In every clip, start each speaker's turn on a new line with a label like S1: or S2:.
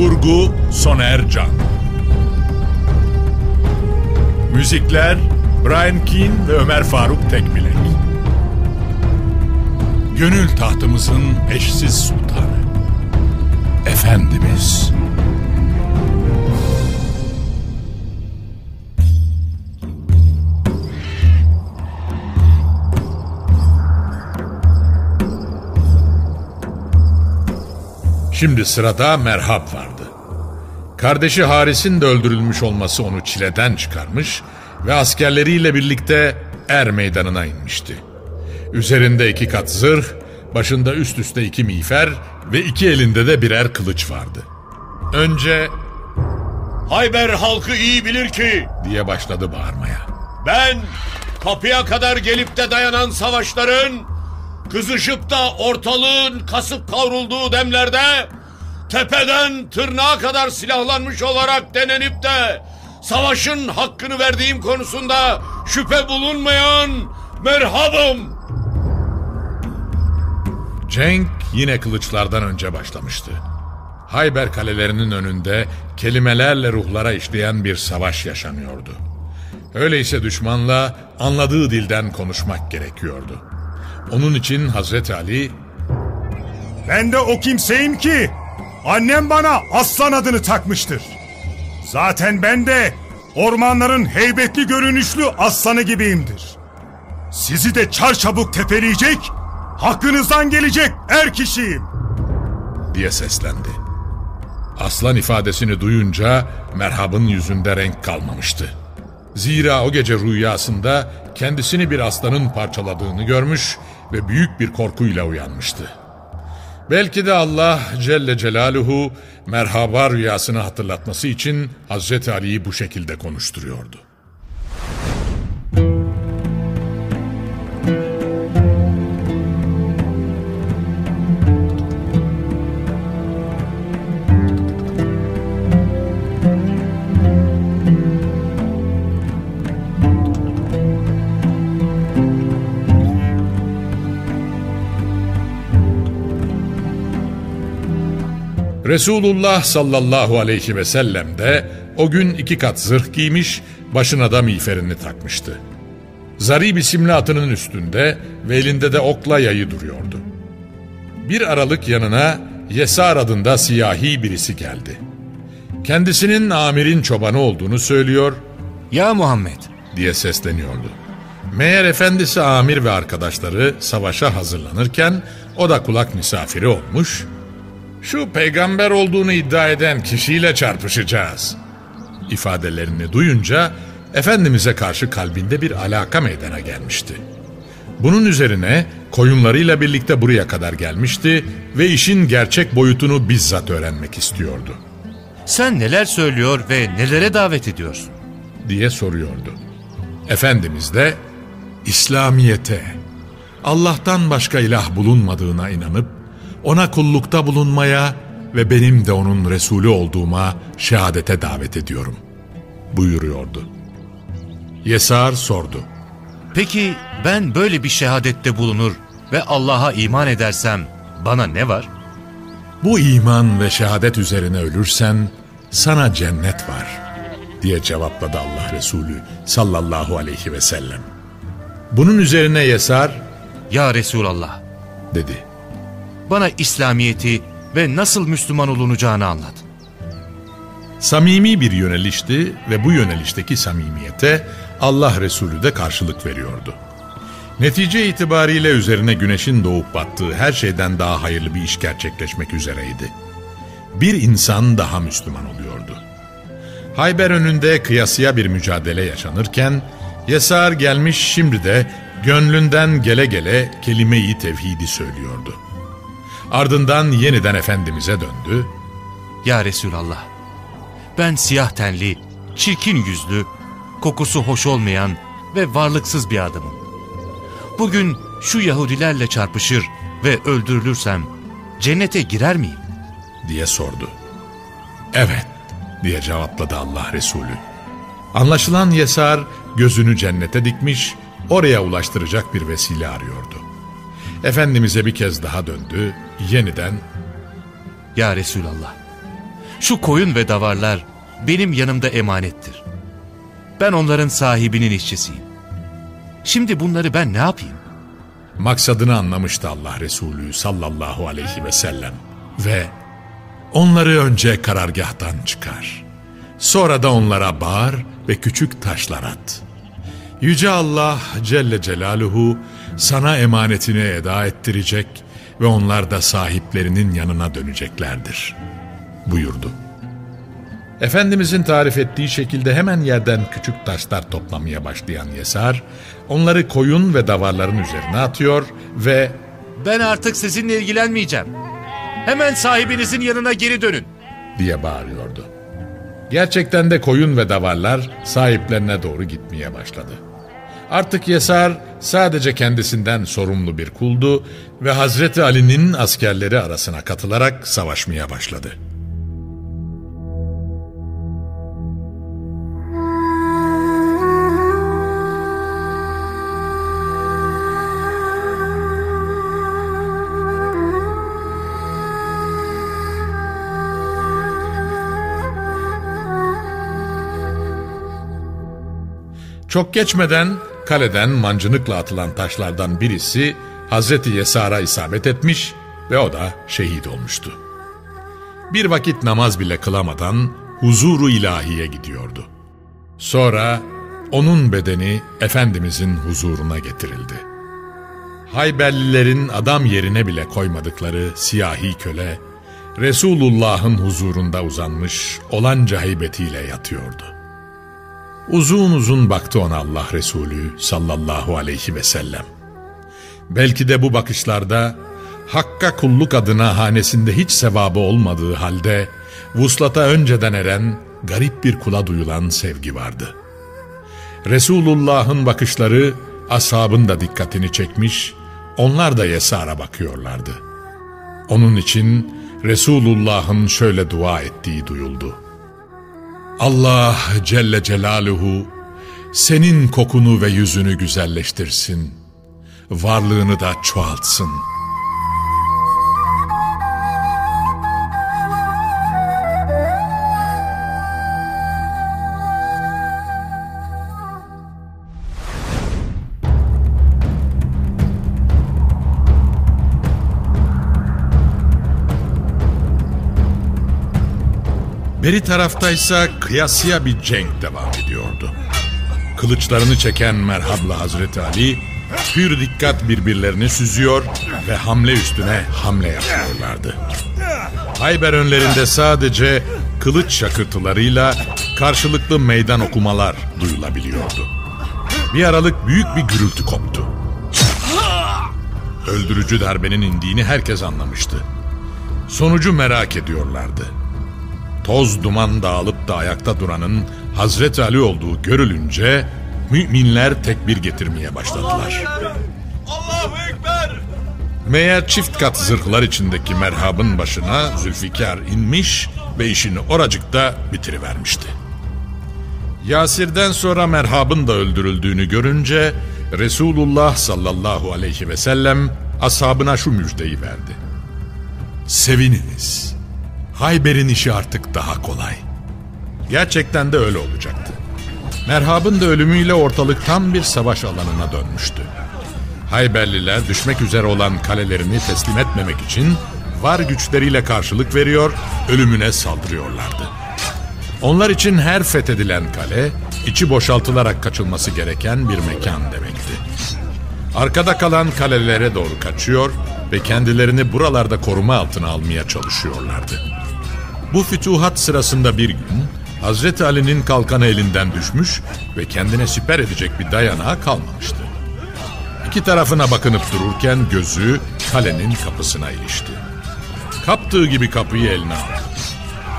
S1: Kurgu Soner Can. Müzikler Brian Keane ve Ömer Faruk Tekbilek. Gönül tahtımızın eşsiz sultanı Efendimiz. Şimdi sırada Merhab vardı. Kardeşi Haris'in de öldürülmüş olması onu çileden çıkarmış ve askerleriyle birlikte Er meydanına inmişti. Üzerinde iki kat zırh, başında üst üste iki miğfer ve iki elinde de birer kılıç vardı. Önce
S2: Hayber halkı iyi bilir ki
S1: diye başladı bağırmaya.
S2: ben kapıya kadar gelip de dayanan savaşların kızışıp da ortalığın kasıp kavrulduğu demlerde tepeden tırnağa kadar silahlanmış olarak denenip de savaşın hakkını verdiğim konusunda şüphe bulunmayan merhabım.
S1: Cenk yine kılıçlardan önce başlamıştı. Hayber kalelerinin önünde kelimelerle ruhlara işleyen bir savaş yaşanıyordu. Öyleyse düşmanla anladığı dilden konuşmak gerekiyordu. Onun için Hazreti Ali
S3: Ben de o kimseyim ki annem bana aslan adını takmıştır. Zaten ben de ormanların heybetli görünüşlü aslanı gibiyimdir. Sizi de çarçabuk tepeleyecek, hakkınızdan gelecek er kişiyim.
S1: diye seslendi. Aslan ifadesini duyunca merhabın yüzünde renk kalmamıştı. Zira o gece rüyasında kendisini bir aslanın parçaladığını görmüş ve büyük bir korkuyla uyanmıştı. Belki de Allah Celle Celaluhu merhaba rüyasını hatırlatması için Hazreti Ali'yi bu şekilde konuşturuyordu. Resulullah sallallahu aleyhi ve sellem de o gün iki kat zırh giymiş, başına da miğferini takmıştı. Zarib isimli atının üstünde ve elinde de okla yayı duruyordu. Bir aralık yanına Yesar adında siyahi birisi geldi. Kendisinin amirin çobanı olduğunu söylüyor
S4: Ya Muhammed,
S1: diye sesleniyordu. Meğer efendisi amir ve arkadaşları savaşa hazırlanırken o da kulak misafiri olmuş. Şu peygamber olduğunu iddia eden kişiyle çarpışacağız. ifadelerini duyunca Efendimiz'e karşı kalbinde bir alaka meydana gelmişti. Bunun üzerine koyunlarıyla birlikte buraya kadar gelmişti ve işin gerçek boyutunu bizzat öğrenmek istiyordu
S4: sen neler söylüyor ve nelere davet ediyorsun?
S1: diye soruyordu. Efendimiz de İslamiyete, Allah'tan başka ilah bulunmadığına inanıp ona kullukta bulunmaya ve benim de onun Resulü olduğuma şehadete davet ediyorum buyuruyordu. Yesar sordu.
S4: Peki ben böyle bir şehadette bulunur ve Allah'a iman edersem bana ne var?
S1: Bu iman ve şehadet üzerine ölürsen sana cennet var diye cevapladı Allah Resulü sallallahu aleyhi ve sellem. Bunun üzerine Yesar
S4: Ya Resulallah,
S1: dedi.
S4: Bana İslamiyet'i ve nasıl Müslüman olunacağını anlat.
S1: Samimi bir yönelişti ve bu yönelişteki samimiyete Allah Resulü de karşılık veriyordu. Netice itibariyle üzerine güneşin doğup battığı her şeyden daha hayırlı bir iş gerçekleşmek üzereydi. Bir insan daha Müslüman oluyordu. Hayber önünde kıyasıya bir mücadele yaşanırken, Yesar gelmiş şimdi de gönlünden gele gele kelime-i tevhidi söylüyordu. Ardından yeniden Efendimiz'e döndü.
S4: Ya Resulallah, ben siyah tenli, çirkin yüzlü, kokusu hoş olmayan ve varlıksız bir adamım. Bugün şu Yahudilerle çarpışır ve öldürülürsem cennete girer miyim?
S1: diye sordu. Evet diye cevapladı Allah Resulü. Anlaşılan Yesar gözünü cennete dikmiş, oraya ulaştıracak bir vesile arıyordu. Efendimiz'e bir kez daha döndü, yeniden
S4: Ya Resulallah, şu koyun ve davarlar benim yanımda emanettir. Ben onların sahibinin işçisiyim. Şimdi bunları ben ne yapayım?
S1: maksadını anlamıştı Allah Resulü sallallahu aleyhi ve sellem. Ve onları önce karargahtan çıkar. Sonra da onlara bağır ve küçük taşlar at. Yüce Allah Celle Celaluhu sana emanetini eda ettirecek ve onlar da sahiplerinin yanına döneceklerdir. Buyurdu. Efendimizin tarif ettiği şekilde hemen yerden küçük taşlar toplamaya başlayan Yesar, onları koyun ve davarların üzerine atıyor ve
S4: Ben artık sizinle ilgilenmeyeceğim. Hemen sahibinizin yanına geri dönün.
S1: diye bağırıyordu. Gerçekten de koyun ve davarlar sahiplerine doğru gitmeye başladı. Artık Yesar sadece kendisinden sorumlu bir kuldu ve Hazreti Ali'nin askerleri arasına katılarak savaşmaya başladı. Çok geçmeden kaleden mancınıkla atılan taşlardan birisi Hazreti Yesar'a isabet etmiş ve o da şehit olmuştu. Bir vakit namaz bile kılamadan huzuru ilahiye gidiyordu. Sonra onun bedeni Efendimizin huzuruna getirildi. Hayberlilerin adam yerine bile koymadıkları siyahi köle, Resulullah'ın huzurunda uzanmış olanca heybetiyle yatıyordu. Uzun uzun baktı ona Allah Resulü sallallahu aleyhi ve sellem. Belki de bu bakışlarda Hakka kulluk adına hanesinde hiç sevabı olmadığı halde vuslata önceden eren garip bir kula duyulan sevgi vardı. Resulullah'ın bakışları ashabın da dikkatini çekmiş, onlar da Yesar'a bakıyorlardı. Onun için Resulullah'ın şöyle dua ettiği duyuldu. Allah Celle Celaluhu senin kokunu ve yüzünü güzelleştirsin. Varlığını da çoğaltsın. Beri taraftaysa kıyasıya bir cenk devam ediyordu. Kılıçlarını çeken merhablı Hazreti Ali, pür dikkat birbirlerini süzüyor ve hamle üstüne hamle yapıyorlardı. Hayber önlerinde sadece kılıç şakırtılarıyla karşılıklı meydan okumalar duyulabiliyordu. Bir aralık büyük bir gürültü koptu. Öldürücü darbenin indiğini herkes anlamıştı. Sonucu merak ediyorlardı. Toz duman dağılıp da ayakta duranın Hazreti Ali olduğu görülünce müminler tekbir getirmeye başladılar.
S2: Allahu Ekber!
S1: Meğer çift kat zırhlar içindeki merhabın başına Zülfikar inmiş ve işini oracıkta bitirivermişti. Yasir'den sonra merhabın da öldürüldüğünü görünce Resulullah sallallahu aleyhi ve sellem ashabına şu müjdeyi verdi. Sevininiz. Hayber'in işi artık daha kolay. Gerçekten de öyle olacaktı. Merhab'ın da ölümüyle ortalık tam bir savaş alanına dönmüştü. Hayberliler düşmek üzere olan kalelerini teslim etmemek için var güçleriyle karşılık veriyor, ölümüne saldırıyorlardı. Onlar için her fethedilen kale, içi boşaltılarak kaçılması gereken bir mekan demekti. Arkada kalan kalelere doğru kaçıyor ve kendilerini buralarda koruma altına almaya çalışıyorlardı. Bu fütuhat sırasında bir gün Hazreti Ali'nin kalkanı elinden düşmüş ve kendine siper edecek bir dayanağı kalmamıştı. İki tarafına bakınıp dururken gözü kalenin kapısına ilişti. Kaptığı gibi kapıyı eline aldı.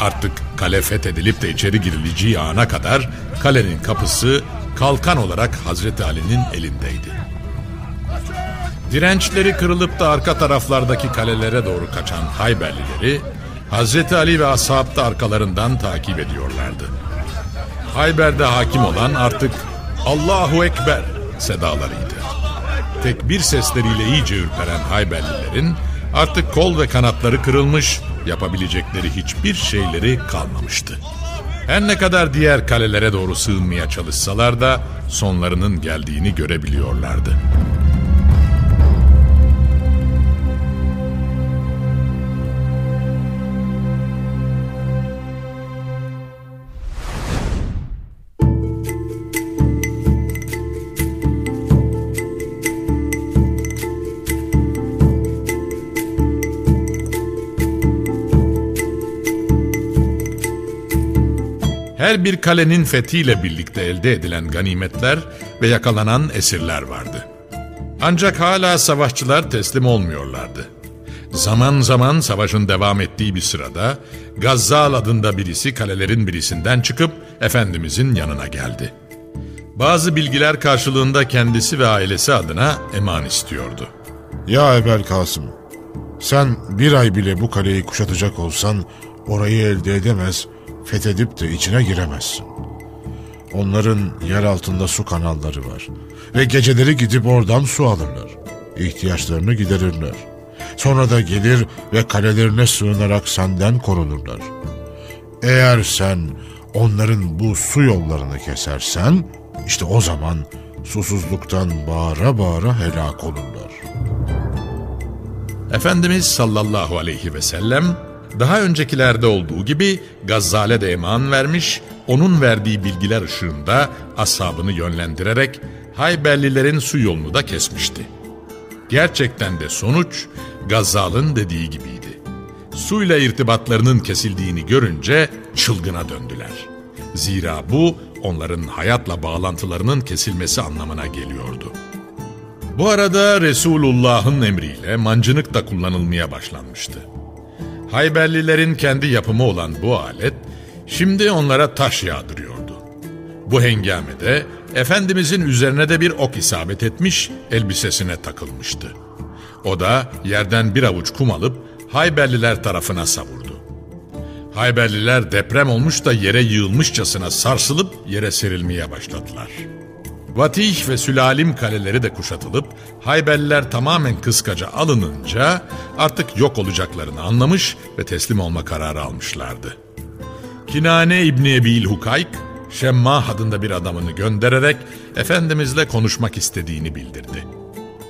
S1: Artık kale fethedilip de içeri girileceği ana kadar kalenin kapısı kalkan olarak Hazreti Ali'nin elindeydi. Dirençleri kırılıp da arka taraflardaki kalelere doğru kaçan Hayberlileri Hazreti Ali ve ashab da arkalarından takip ediyorlardı. Hayber'de hakim olan artık Allahu Ekber sedalarıydı. Tekbir sesleriyle iyice ürperen Hayberlilerin artık kol ve kanatları kırılmış, yapabilecekleri hiçbir şeyleri kalmamıştı. Her ne kadar diğer kalelere doğru sığınmaya çalışsalar da sonlarının geldiğini görebiliyorlardı. Her bir kalenin fethiyle birlikte elde edilen ganimetler ve yakalanan esirler vardı. Ancak hala savaşçılar teslim olmuyorlardı. Zaman zaman savaşın devam ettiği bir sırada Gazzal adında birisi kalelerin birisinden çıkıp Efendimizin yanına geldi. Bazı bilgiler karşılığında kendisi ve ailesi adına eman istiyordu.
S5: Ya Ebel Kasım, sen bir ay bile bu kaleyi kuşatacak olsan orayı elde edemez, fethedip de içine giremezsin. Onların yer altında su kanalları var ve geceleri gidip oradan su alırlar. İhtiyaçlarını giderirler. Sonra da gelir ve kalelerine sığınarak senden korunurlar. Eğer sen onların bu su yollarını kesersen, işte o zaman susuzluktan bağıra bağıra helak olurlar.
S1: Efendimiz sallallahu aleyhi ve sellem daha öncekilerde olduğu gibi Gazzale de eman vermiş, onun verdiği bilgiler ışığında ashabını yönlendirerek Hayberlilerin su yolunu da kesmişti. Gerçekten de sonuç Gazzal'ın dediği gibiydi. Suyla irtibatlarının kesildiğini görünce çılgına döndüler. Zira bu onların hayatla bağlantılarının kesilmesi anlamına geliyordu. Bu arada Resulullah'ın emriyle mancınık da kullanılmaya başlanmıştı. Hayberlilerin kendi yapımı olan bu alet şimdi onlara taş yağdırıyordu. Bu hengamede Efendimizin üzerine de bir ok isabet etmiş, elbisesine takılmıştı. O da yerden bir avuç kum alıp Hayberliler tarafına savurdu. Hayberliler deprem olmuş da yere yığılmışçasına sarsılıp yere serilmeye başladılar.'' Vatih ve Sülalim kaleleri de kuşatılıp Hayberliler tamamen kıskaca alınınca artık yok olacaklarını anlamış ve teslim olma kararı almışlardı. Kinane İbni Ebil Hukayk, Şemmah adında bir adamını göndererek Efendimizle konuşmak istediğini bildirdi.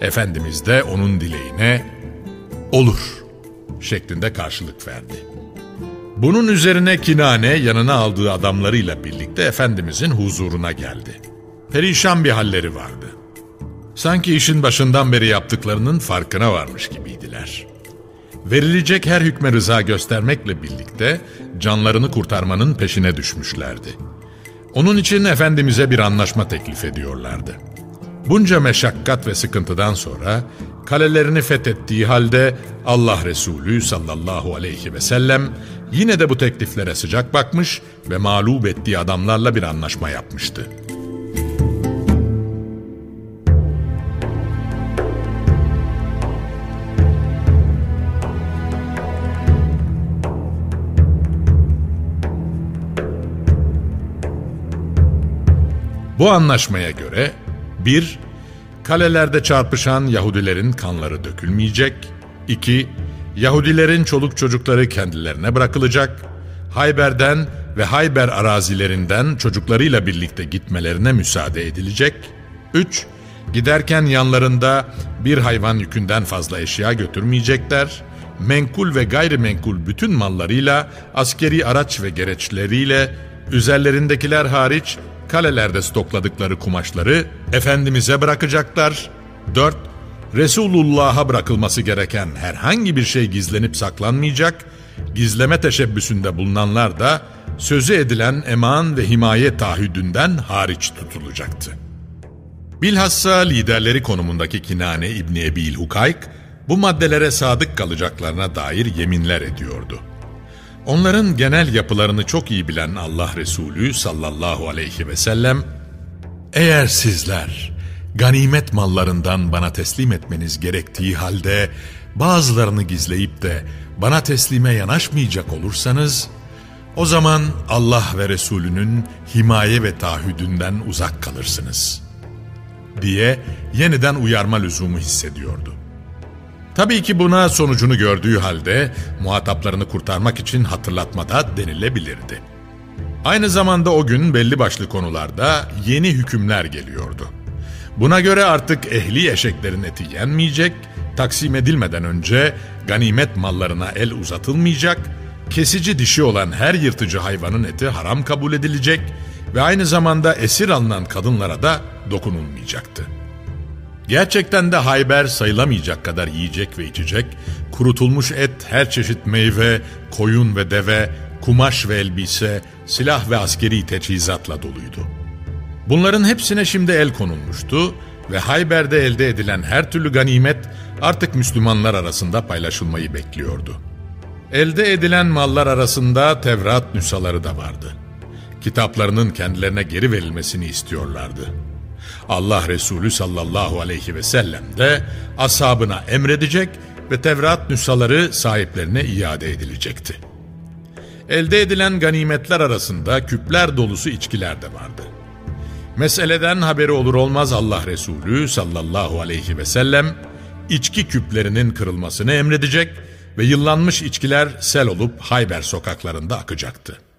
S1: Efendimiz de onun dileğine olur şeklinde karşılık verdi. Bunun üzerine Kinane yanına aldığı adamlarıyla birlikte Efendimizin huzuruna geldi perişan bir halleri vardı. Sanki işin başından beri yaptıklarının farkına varmış gibiydiler. Verilecek her hükme rıza göstermekle birlikte canlarını kurtarmanın peşine düşmüşlerdi. Onun için Efendimiz'e bir anlaşma teklif ediyorlardı. Bunca meşakkat ve sıkıntıdan sonra kalelerini fethettiği halde Allah Resulü sallallahu aleyhi ve sellem yine de bu tekliflere sıcak bakmış ve mağlup ettiği adamlarla bir anlaşma yapmıştı. Bu anlaşmaya göre bir Kalelerde çarpışan Yahudilerin kanları dökülmeyecek. 2. Yahudilerin çoluk çocukları kendilerine bırakılacak. Hayber'den ve Hayber arazilerinden çocuklarıyla birlikte gitmelerine müsaade edilecek. 3. Giderken yanlarında bir hayvan yükünden fazla eşya götürmeyecekler. Menkul ve gayrimenkul bütün mallarıyla, askeri araç ve gereçleriyle üzerlerindekiler hariç kalelerde stokladıkları kumaşları Efendimiz'e bırakacaklar. 4. Resulullah'a bırakılması gereken herhangi bir şey gizlenip saklanmayacak, gizleme teşebbüsünde bulunanlar da sözü edilen eman ve himaye taahhüdünden hariç tutulacaktı. Bilhassa liderleri konumundaki Kinane İbni Ebil Hukayk, bu maddelere sadık kalacaklarına dair yeminler ediyordu. Onların genel yapılarını çok iyi bilen Allah Resulü sallallahu aleyhi ve sellem, eğer sizler ganimet mallarından bana teslim etmeniz gerektiği halde bazılarını gizleyip de bana teslime yanaşmayacak olursanız, o zaman Allah ve Resulünün himaye ve taahhüdünden uzak kalırsınız. Diye yeniden uyarma lüzumu hissediyordu. Tabii ki buna sonucunu gördüğü halde muhataplarını kurtarmak için hatırlatmada denilebilirdi. Aynı zamanda o gün belli başlı konularda yeni hükümler geliyordu. Buna göre artık ehli eşeklerin eti yenmeyecek, taksim edilmeden önce ganimet mallarına el uzatılmayacak, kesici dişi olan her yırtıcı hayvanın eti haram kabul edilecek ve aynı zamanda esir alınan kadınlara da dokunulmayacaktı. Gerçekten de Hayber sayılamayacak kadar yiyecek ve içecek, kurutulmuş et, her çeşit meyve, koyun ve deve, kumaş ve elbise, silah ve askeri teçhizatla doluydu. Bunların hepsine şimdi el konulmuştu ve Hayber'de elde edilen her türlü ganimet artık Müslümanlar arasında paylaşılmayı bekliyordu. Elde edilen mallar arasında Tevrat nüshaları da vardı. Kitaplarının kendilerine geri verilmesini istiyorlardı. Allah Resulü sallallahu aleyhi ve sellem de ashabına emredecek ve Tevrat nüshaları sahiplerine iade edilecekti. Elde edilen ganimetler arasında küpler dolusu içkiler de vardı. Meseleden haberi olur olmaz Allah Resulü sallallahu aleyhi ve sellem içki küplerinin kırılmasını emredecek ve yıllanmış içkiler sel olup Hayber sokaklarında akacaktı.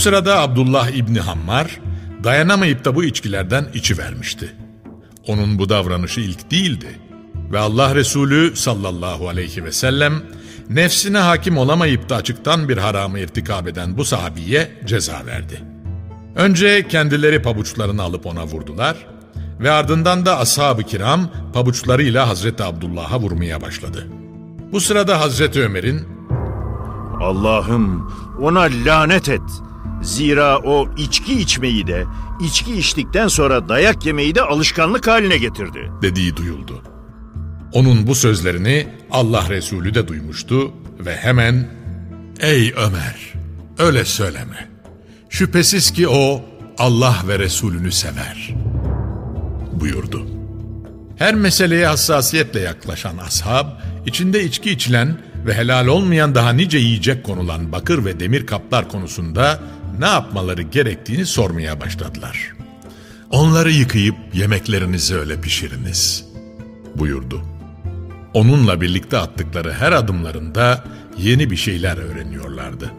S1: Sırada Abdullah İbni Hammar dayanamayıp da bu içkilerden içi vermişti. Onun bu davranışı ilk değildi. Ve Allah Resulü sallallahu aleyhi ve sellem nefsine hakim olamayıp da açıktan bir haramı irtikab eden bu sahabiye ceza verdi. Önce kendileri pabuçlarını alıp ona vurdular ve ardından da ashab-ı kiram pabuçlarıyla Hazreti Abdullah'a vurmaya başladı. Bu sırada Hazreti Ömer'in
S2: Allah'ım ona lanet et. Zira o içki içmeyi de, içki içtikten sonra dayak yemeyi de alışkanlık haline getirdi.
S1: dediği duyuldu. Onun bu sözlerini Allah Resulü de duymuştu ve hemen ''Ey Ömer, öyle söyleme. Şüphesiz ki o Allah ve Resulünü sever.'' buyurdu. Her meseleye hassasiyetle yaklaşan ashab, içinde içki içilen ve helal olmayan daha nice yiyecek konulan bakır ve demir kaplar konusunda ne yapmaları gerektiğini sormaya başladılar. Onları yıkayıp yemeklerinizi öyle pişiriniz, buyurdu. Onunla birlikte attıkları her adımlarında yeni bir şeyler öğreniyorlardı.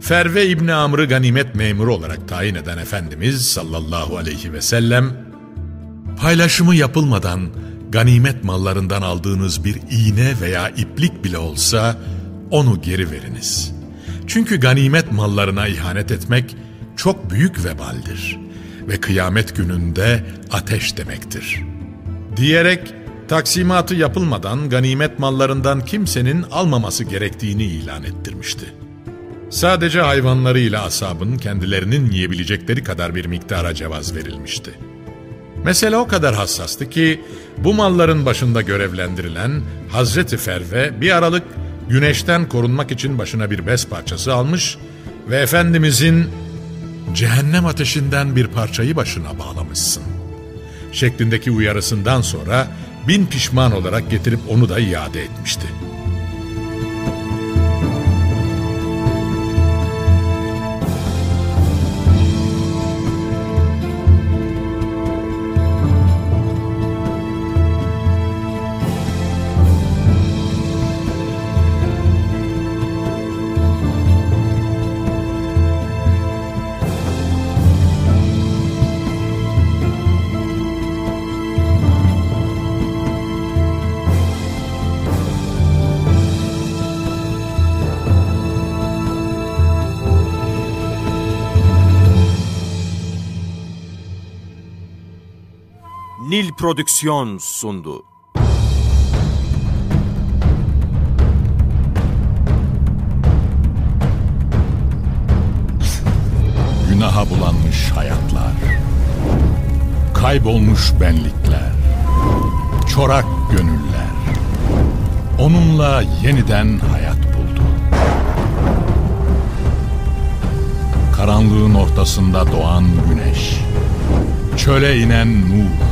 S1: Ferve İbni Amr'ı ganimet memuru olarak tayin eden Efendimiz sallallahu aleyhi ve sellem, paylaşımı yapılmadan ganimet mallarından aldığınız bir iğne veya iplik bile olsa onu geri veriniz. Çünkü ganimet mallarına ihanet etmek çok büyük vebaldir ve kıyamet gününde ateş demektir. Diyerek taksimatı yapılmadan ganimet mallarından kimsenin almaması gerektiğini ilan ettirmişti. Sadece hayvanlarıyla asabın kendilerinin yiyebilecekleri kadar bir miktara cevaz verilmişti. Mesele o kadar hassastı ki bu malların başında görevlendirilen Hazreti Ferve bir aralık güneşten korunmak için başına bir bez parçası almış ve Efendimizin cehennem ateşinden bir parçayı başına bağlamışsın şeklindeki uyarısından sonra bin pişman olarak getirip onu da iade etmişti.
S6: Prodüksiyon sundu.
S1: Günaha bulanmış hayatlar. Kaybolmuş benlikler. Çorak gönüller. Onunla yeniden hayat buldu. Karanlığın ortasında doğan güneş. Çöle inen nur